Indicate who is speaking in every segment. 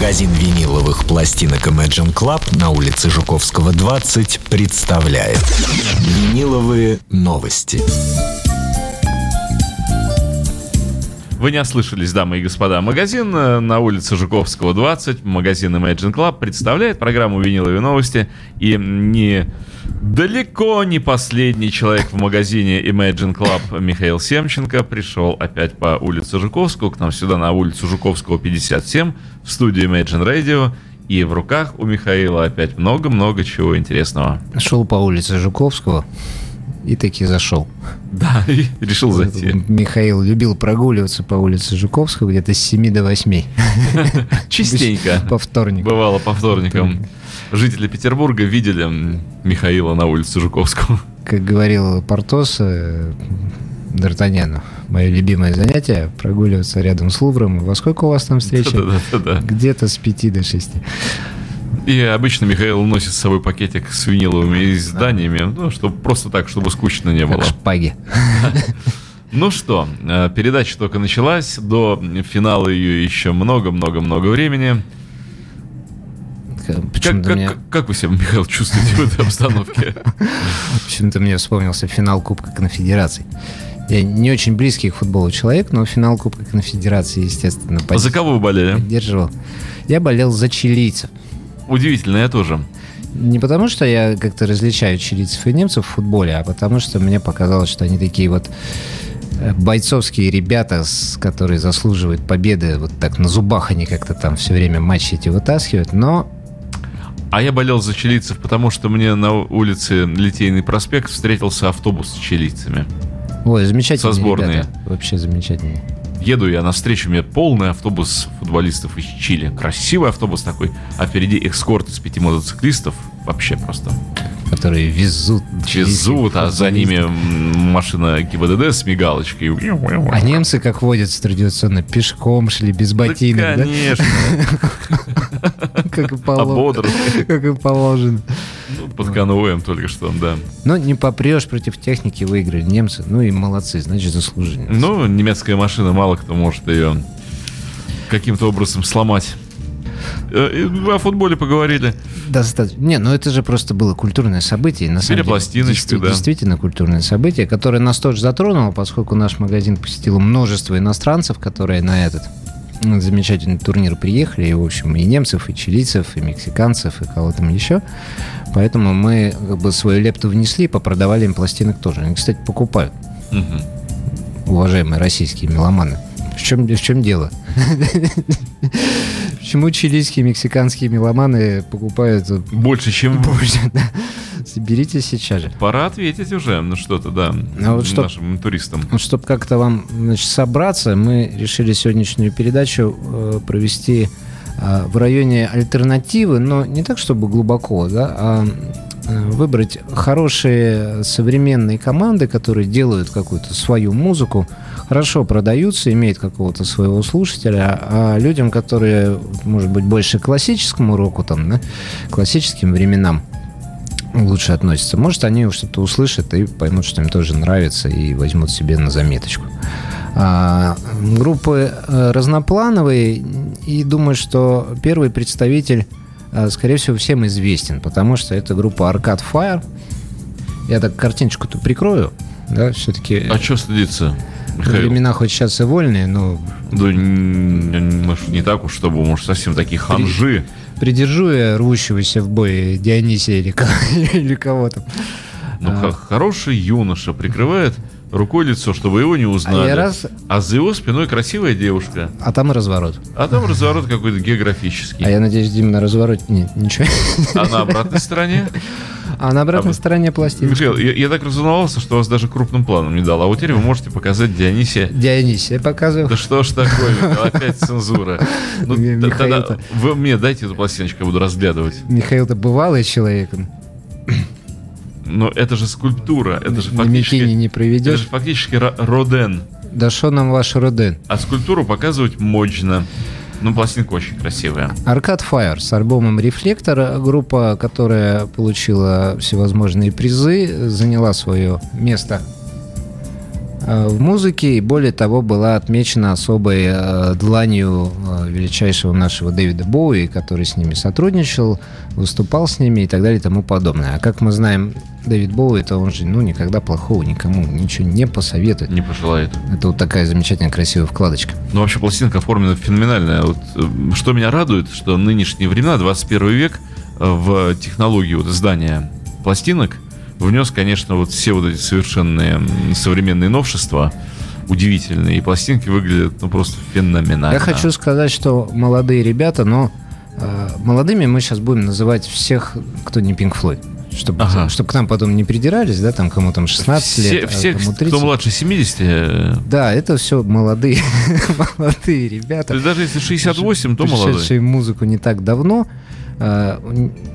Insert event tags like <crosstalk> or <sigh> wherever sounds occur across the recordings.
Speaker 1: Магазин виниловых пластинок Imagine Club на улице Жуковского, 20 представляет Виниловые новости.
Speaker 2: Вы не ослышались, дамы и господа. Магазин э, на улице Жуковского, 20, магазин Imagine Club представляет программу «Виниловые новости». И не далеко не последний человек в магазине Imagine Club Михаил Семченко пришел опять по улице Жуковского, к нам сюда на улицу Жуковского, 57, в студию Imagine Radio. И в руках у Михаила опять много-много чего интересного.
Speaker 3: Шел по улице Жуковского, и таки зашел.
Speaker 2: Да, <laughs> и решил зайти.
Speaker 3: Михаил любил прогуливаться по улице Жуковского где-то с 7 до 8. <laughs>
Speaker 2: Частенько.
Speaker 3: По вторникам.
Speaker 2: Бывало по вторникам. Жители Петербурга видели Михаила на улице Жуковского. <laughs>
Speaker 3: Как говорил Портос э, Д'Артаньяну, мое любимое занятие прогуливаться рядом с Лувром. Во сколько у вас там встреча?
Speaker 2: Да-да-да.
Speaker 3: Где-то с 5 до 6.
Speaker 2: И обычно Михаил носит с собой пакетик с виниловыми изданиями, ну, чтобы просто так, чтобы скучно не было.
Speaker 3: Как шпаги. <laughs>
Speaker 2: Ну что, э, передача только началась, до финала ее еще много-много-много времени. Как, как,
Speaker 3: мне,
Speaker 2: как- как вы себя, Михаил, чувствуете в этой обстановке? <laughs>
Speaker 3: почему-то мне вспомнился финал Кубка Конфедераций. Я не очень близкий к футболу человек, но финал Кубка Конфедерации, естественно,
Speaker 2: А За кого вы болели?
Speaker 3: поддерживал. Я болел за чилийцев.
Speaker 2: Удивительно, я тоже.
Speaker 3: Не потому, что я как-то различаю чилийцев и немцев в футболе, а потому, что мне показалось, что они такие вот э, бойцовские ребята, которые заслуживают победы. Вот так на зубах они как-то там все время матчи эти вытаскивают. Но
Speaker 2: А я болел за чилийцев, потому что мне на улице Литейный проспект встретился автобус с чилийцами.
Speaker 3: Ой, замечательные
Speaker 2: Со сборной.
Speaker 3: ребята. Вообще замечательные.
Speaker 2: Еду я навстречу, у меня полный автобус футболистов из Чили. Красивый автобус такой, а впереди экскорт из пяти мотоциклистов. Вообще просто.
Speaker 3: Которые везут.
Speaker 2: Везут, а за ними машина ГИБДД с мигалочкой.
Speaker 3: А немцы, как водятся традиционно, пешком шли, без ботинок,
Speaker 2: Да, конечно. <laughs>
Speaker 3: Как и положено. Как и положено.
Speaker 2: Ну, Под конвоем только что, да.
Speaker 3: Но не попрешь против техники, выиграли немцы. Ну и молодцы, значит, заслужили.
Speaker 2: Ну, немецкая машина, мало кто может ее каким-то образом сломать. Э, о футболе поговорили.
Speaker 3: Достаточно. Не, ну это же просто было культурное событие. На самом деле,
Speaker 2: Перепластиночка,
Speaker 3: действи-
Speaker 2: да.
Speaker 3: Действительно культурное событие, которое нас тоже затронуло, поскольку наш магазин посетило множество иностранцев, которые на этот замечательный турнир приехали, и, в общем, и немцев, и чилийцев, и мексиканцев, и кого там еще. Поэтому мы как бы свою лепту внесли, попродавали им пластинок тоже. Они, кстати, покупают,
Speaker 2: Мгм.
Speaker 3: уважаемые российские меломаны. В чем, в чем дело? Почему чилийские, мексиканские меломаны покупают
Speaker 2: Больше, чем
Speaker 3: Боже, <laughs> да. Соберите сейчас же.
Speaker 2: Пора ответить уже на что-то, да,
Speaker 3: А вот что-
Speaker 2: нашим туристам.
Speaker 3: Вот чтобы как-то вам значит, собраться, мы решили сегодняшнюю передачу э, провести в районе альтернативы, но не так, чтобы глубоко, да, а э, выбрать хорошие современные команды, которые делают какую-то свою музыку, хорошо продаются, имеют какого-то своего слушателя, а людям, которые, может быть, больше к классическому року, там, да, классическим временам, лучше относятся. Может, они что-то услышат и поймут, что им тоже нравится, и возьмут себе на заметочку. А, группы э, разноплановые, и думаю, что первый представитель, э, скорее всего, всем известен, потому что это группа Arcade Fire. Я так картиночку-то прикрою, да, все-таки
Speaker 2: А что стыдиться, Михаил?
Speaker 3: времена хоть сейчас и вольные, но
Speaker 2: Да н- может, не так уж, чтобы, может, совсем такие ханжи.
Speaker 3: придержу я рвущегося в бой Дионисия или, <laughs> или кого-то.
Speaker 2: Ну, х- хороший юноша прикрывает рукой лицо, чтобы его не узнали.
Speaker 3: А раз-
Speaker 2: А за его спиной красивая девушка.
Speaker 3: А там разворот.
Speaker 2: А там разворот какой-то географический.
Speaker 3: А я надеюсь, Дима на развороте нет, ничего.
Speaker 2: А на обратной стороне?
Speaker 3: А на обратной
Speaker 2: А
Speaker 3: стороне пластинка.
Speaker 2: Михаил, я, я так разволновался, что вас даже крупным планом не дал. А вот теперь вы можете показать Дионисия.
Speaker 3: Дионисия показывал.
Speaker 2: Да что ж такое, Михаил, опять цензура. <laughs> Ну, тогда вы мне дайте эту пластиночку, я буду разглядывать.
Speaker 3: Михаил-то бывалый человек.
Speaker 2: Но это же скульптура, это же фактически...
Speaker 3: Не
Speaker 2: Это же
Speaker 3: проведешь.
Speaker 2: фактически ро- Роден.
Speaker 3: Да что нам ваш Роден?
Speaker 2: А скульптуру показывать мощно. Ну, пластинка очень красивая.
Speaker 3: Arcade Fire с альбомом «Рефлектор». Группа, которая получила всевозможные призы, заняла свое место в музыке, и более того, была отмечена особой э, дланью э, величайшего нашего Дэвида Боуи, который с ними сотрудничал, выступал с ними и так далее и тому подобное. А как мы знаем, Дэвид Боуи, это он же ну, никогда плохого никому ничего не посоветует.
Speaker 2: Не пожелает.
Speaker 3: Это вот такая замечательная красивая вкладочка.
Speaker 2: Ну, вообще, пластинка оформлена феноменально. Вот, э, что меня радует, что нынешние времена, 21 век, э, в технологию вот, издания пластинок внес, конечно, вот все вот эти совершенные современные новшества, удивительные. И пластинки выглядят, ну, просто феноменально.
Speaker 3: Я хочу сказать, что молодые ребята, но э, молодыми мы сейчас будем называть всех, кто не Pink Floyd. Чтобы,
Speaker 2: Ага.
Speaker 3: чтобы к нам потом не придирались, да, там кому там 16
Speaker 2: все,
Speaker 3: лет, а
Speaker 2: все,
Speaker 3: кому 30.
Speaker 2: кто младше 70, э,
Speaker 3: Да, это все молодые, <laughs> молодые
Speaker 2: то
Speaker 3: ребята.
Speaker 2: есть даже если 68, то
Speaker 3: в музыку не так давно. Э,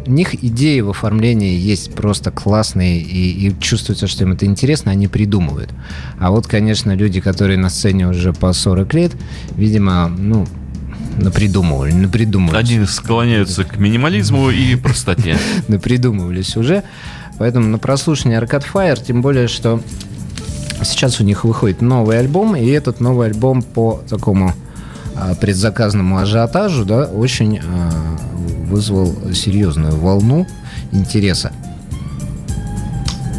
Speaker 3: У них идеи в оформлении есть просто классные, и, и чувствуется, что им это интересно, они придумывают. А вот, конечно, люди, которые на сцене уже по 40 лет, видимо, ну, напридумывали, напридумывали.
Speaker 2: Они склоняются к минимализму и простоте. <laughs>
Speaker 3: напридумывались уже. Поэтому на прослушивание Arcade Fire, тем более, что сейчас у них выходит новый альбом, и этот новый альбом по такому предзаказному ажиотажу, да, очень а, вызвал серьезную волну интереса.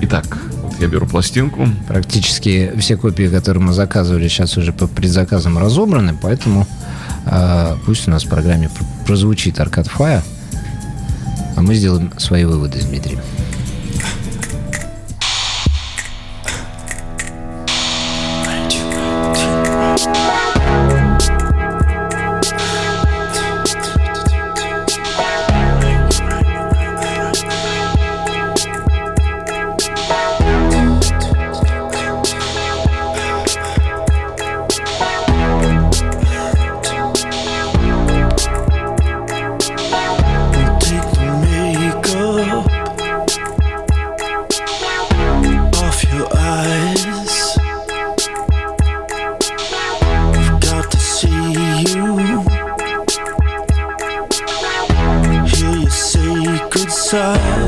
Speaker 2: Итак, вот я беру пластинку.
Speaker 3: Практически все копии, которые мы заказывали, сейчас уже по предзаказам разобраны, поэтому а, пусть у нас в программе пр- прозвучит Arcade Fire, а мы сделаем свои выводы с Дмитрием.
Speaker 4: sun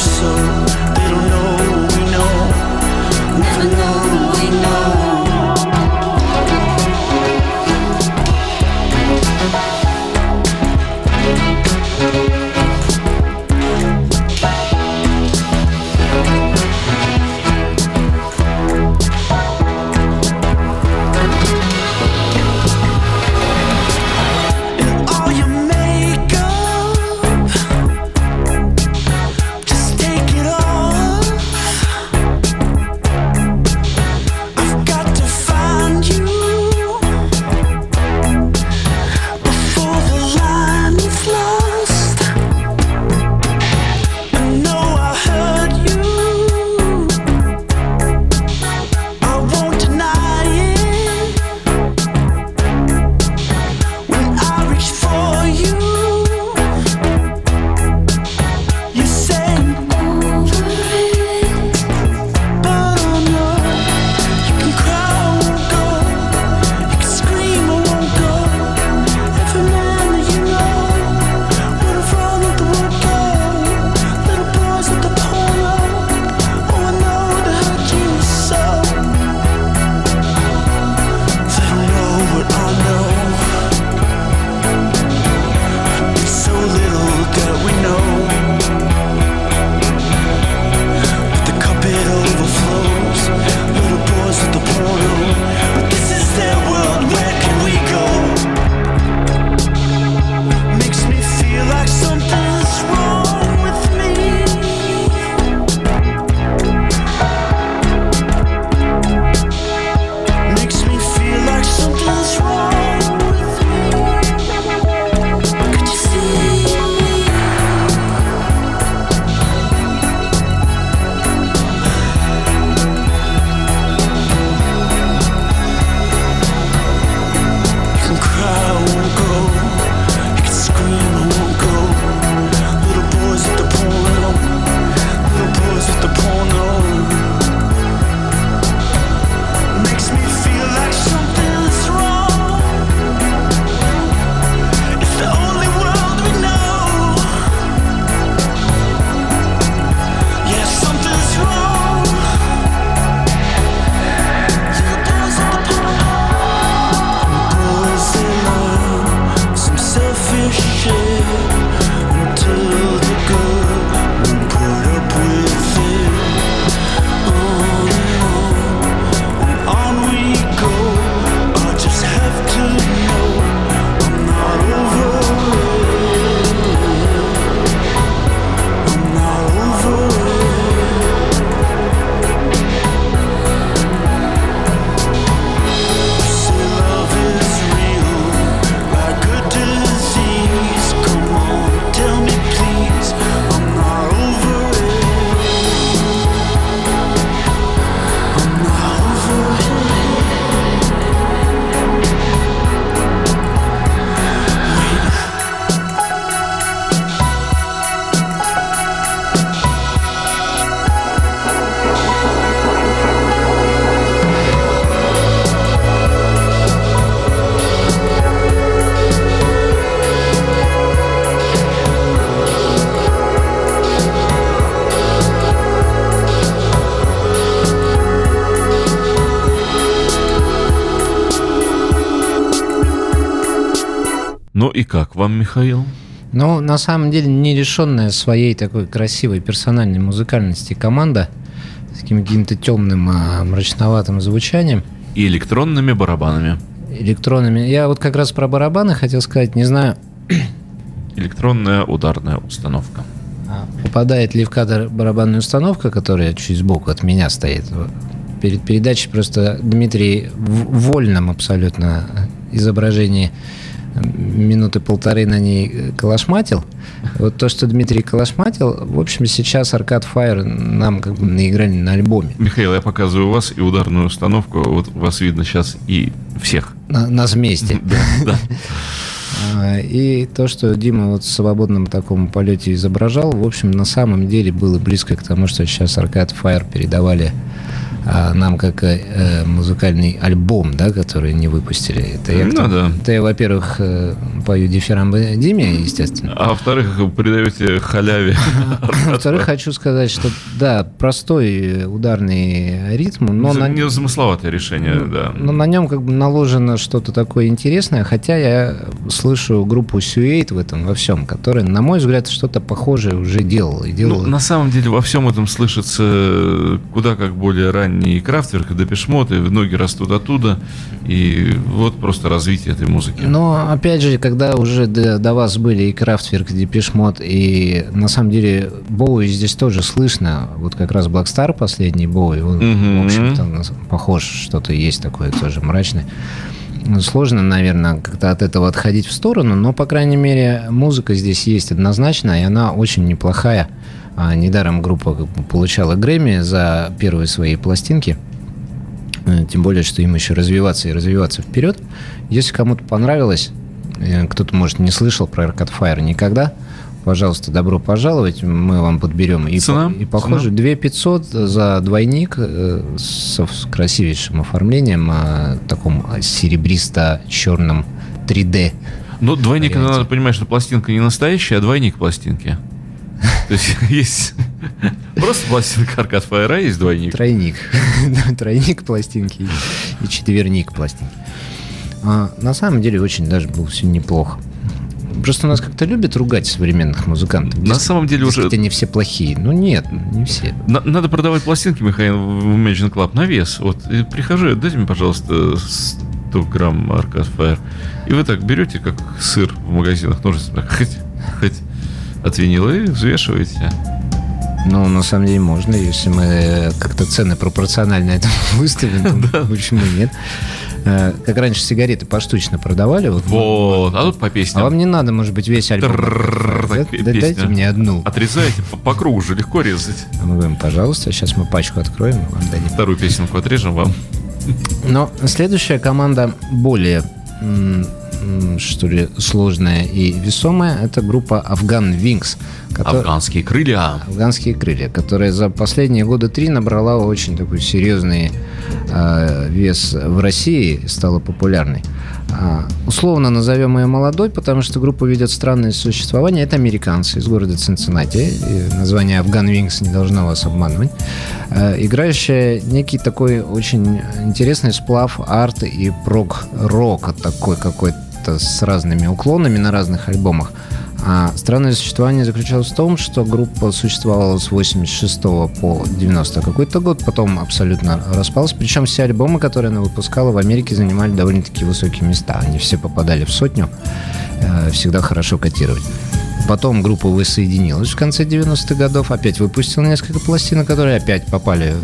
Speaker 4: so
Speaker 2: Ну и как вам, Михаил?
Speaker 3: Ну, на самом деле, нерешенная своей такой красивой персональной музыкальности команда с каким-то темным, а, мрачноватым звучанием,
Speaker 2: И электронными барабанами.
Speaker 3: электронами. Я вот как раз про барабаны хотел сказать, не знаю,
Speaker 2: Электронная ударная установка.
Speaker 3: а попадает ли в кадр барабанная установка, которая чуть сбоку от меня стоит. Перед передачей просто Дмитрий в вольном абсолютно изображении минуты полторы на ней калашматил. Вот то, что Дмитрий калашматил, в общем, сейчас Аркад Fire нам как бы наиграли на альбоме.
Speaker 2: Михаил, я показываю вас и ударную установку. Вот вас видно сейчас и всех.
Speaker 3: На, нас вместе. <laughs>
Speaker 2: Да, да. <laughs>
Speaker 3: А, И то, что Дима вот в свободном таком полете изображал, в общем, на самом деле было близко к тому, что сейчас Arcade Fire передавали нам как э, музыкальный альбом, да, который не выпустили. Это я,
Speaker 2: Ну
Speaker 3: кто-
Speaker 2: да.
Speaker 3: это я, во-первых, э, пою дифирамбы Диме, естественно.
Speaker 2: А во-вторых, придаете халяве. <laughs>
Speaker 3: Во-вторых, хочу сказать, что да, простой ударный ритм, но на,
Speaker 2: Не замысловатое решение, да.
Speaker 3: но на нем как бы наложено что-то такое интересное, хотя я слышу группу Сюэйт в этом во всем, которая, на мой взгляд, что-то похожее уже делала и
Speaker 2: Ну,
Speaker 3: делала.
Speaker 2: на самом деле во всем этом слышится куда как более ранний Крафтверк и Депешмот, и ноги растут оттуда, и вот просто развитие этой музыки.
Speaker 3: Но, опять же, когда уже до, до вас были и Крафтверк, и Депешмот, и на самом деле Боуи здесь тоже слышно. Вот как раз Star последний Боуи, он,
Speaker 2: Мгм.
Speaker 3: в общем-то, похож, что-то есть такое тоже мрачное. Сложно, наверное, как-то от этого отходить в сторону, но, по крайней мере, музыка здесь есть однозначно, и она очень неплохая. А, недаром группа получала Грэмми за первые свои пластинки. Э, Тем более, что им еще развиваться и развиваться вперед. Если кому-то понравилось, э, кто-то, может, не слышал про Arcade Fire никогда, пожалуйста, добро пожаловать, мы вам подберем. И,
Speaker 2: Цена?
Speaker 3: по- и похоже, 2 500 за двойник э, со с красивейшим оформлением, э, таком серебристо-черном 3D.
Speaker 2: Но двойник,
Speaker 3: варианте.
Speaker 2: надо понимать, что пластинка не настоящая, а двойник пластинки. То есть <laughs> есть просто пластинка Аркад Фаера, есть двойник.
Speaker 3: Тройник. <laughs> Тройник пластинки и- четверник пластинки. А, на самом деле очень даже было все неплохо. Просто нас как-то любят ругать современных музыкантов.
Speaker 2: На самом деле уже
Speaker 3: дескать, они все плохие. Ну нет, не все.
Speaker 2: На- Надо продавать пластинки, Михаил, в Imagine Club на вес. Вот и прихожу, дайте мне, пожалуйста, 100 грамм Arcade Fire. И вы так берете, как сыр в магазинах, ножницами, хоть, хоть от винила и взвешиваете.
Speaker 3: Ну, на самом деле можно, если мы э, как-то цены пропорционально этому <laughs> выставим, то почему нет? Э, Как раньше сигареты поштучно продавали. Вот,
Speaker 2: а тут по
Speaker 3: А
Speaker 2: песням.
Speaker 3: вам не надо, может быть, весь альбом. Дайте мне одну.
Speaker 2: Отрезаете по, кругу же, легко резать.
Speaker 3: А Мы говорим, пожалуйста, сейчас мы пачку откроем и вам дадим.
Speaker 2: Вторую песенку отрежем вам.
Speaker 3: Но следующая команда более, что ли, сложная и весомая. Это группа Афган Винкс.
Speaker 2: Афганские крылья.
Speaker 3: Афганские крылья, которая за последние года три набрала очень такой серьезный э, вес в России, стала популярной. А, условно назовем ее молодой, потому что группа ведет странное существование. Это американцы из города Цинциннати. И название Афган Винкс не должно вас обманывать. Э, играющая некий такой очень интересный сплав арт и прог-рока такой какой-то с разными уклонами на разных альбомах. А странное существование заключалось в том, что группа существовала с 86 по 90 какой-то год, потом абсолютно распалась. Причем все альбомы, которые она выпускала в Америке, занимали довольно-таки высокие места. Они все попадали в сотню, э, всегда хорошо котировать. Потом группа воссоединилась в конце 90-х годов, опять выпустила несколько пластинок, которые опять попали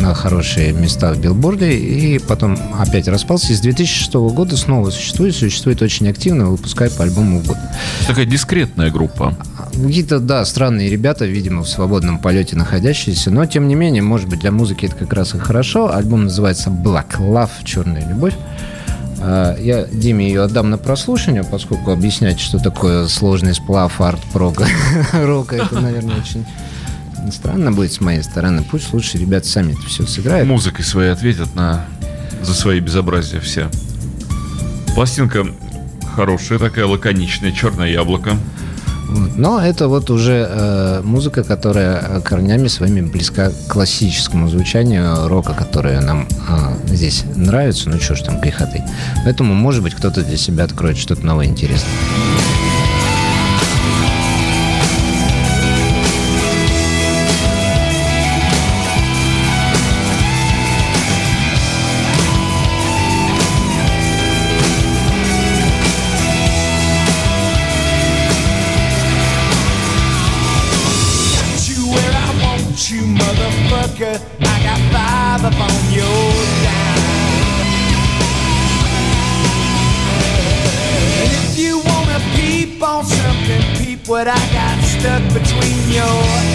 Speaker 3: на хорошие места в билборде, и потом опять распался. И с 2006 года снова существует, существует очень активно, выпуская по альбому в год.
Speaker 2: Такая дискретная группа.
Speaker 3: Какие-то, да, странные ребята, видимо, в свободном полете находящиеся, но, тем не менее, может быть, для музыки это как раз и хорошо. Альбом называется Black Love, Черная любовь. А, Я Диме ее отдам на прослушивание, поскольку объяснять, что такое сложный сплав арт-прога <laughs> рока, это, наверное, очень странно будет с моей стороны. Пусть лучше ребята сами это все сыграют.
Speaker 2: Музыкой своей ответят на за свои безобразия все. Пластинка хорошая, такая лаконичная, черное яблоко.
Speaker 3: Но это вот уже э, музыка, которая э, корнями своими близка к классическому звучанию рока, которое нам э, здесь нравится. Ну что ж там греха ты. Поэтому, может быть, кто-то для себя откроет что-то новое интересное.
Speaker 5: Motherfucker. I got five up on your dime. And if you wanna peep on something, peep what I got stuck between your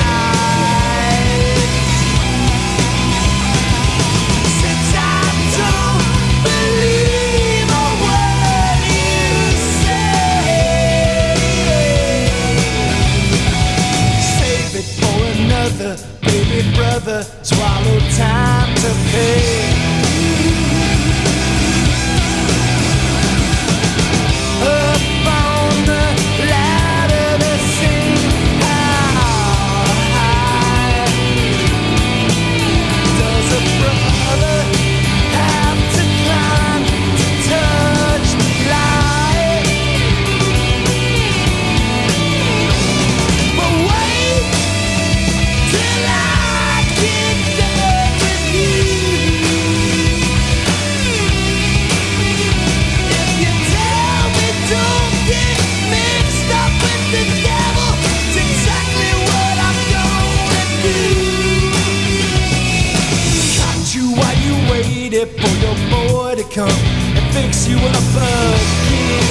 Speaker 5: waited for your boy to come and fix you up again.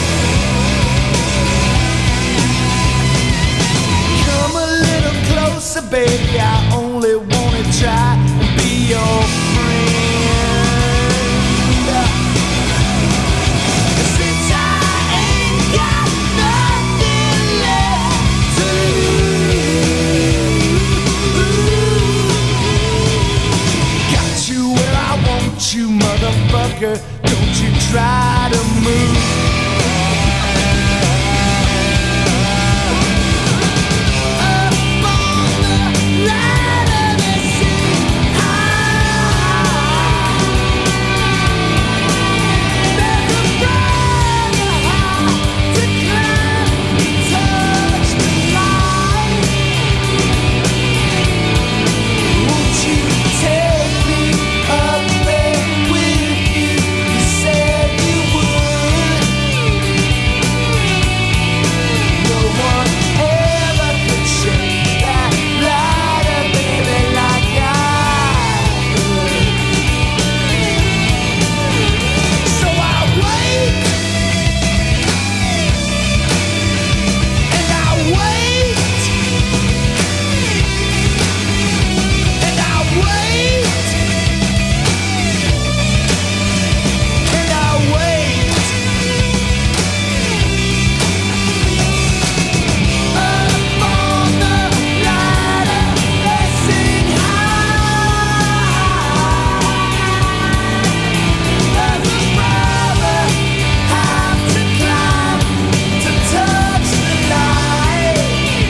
Speaker 5: Come a little closer, baby. I only wanna try and be your Don't you try to move.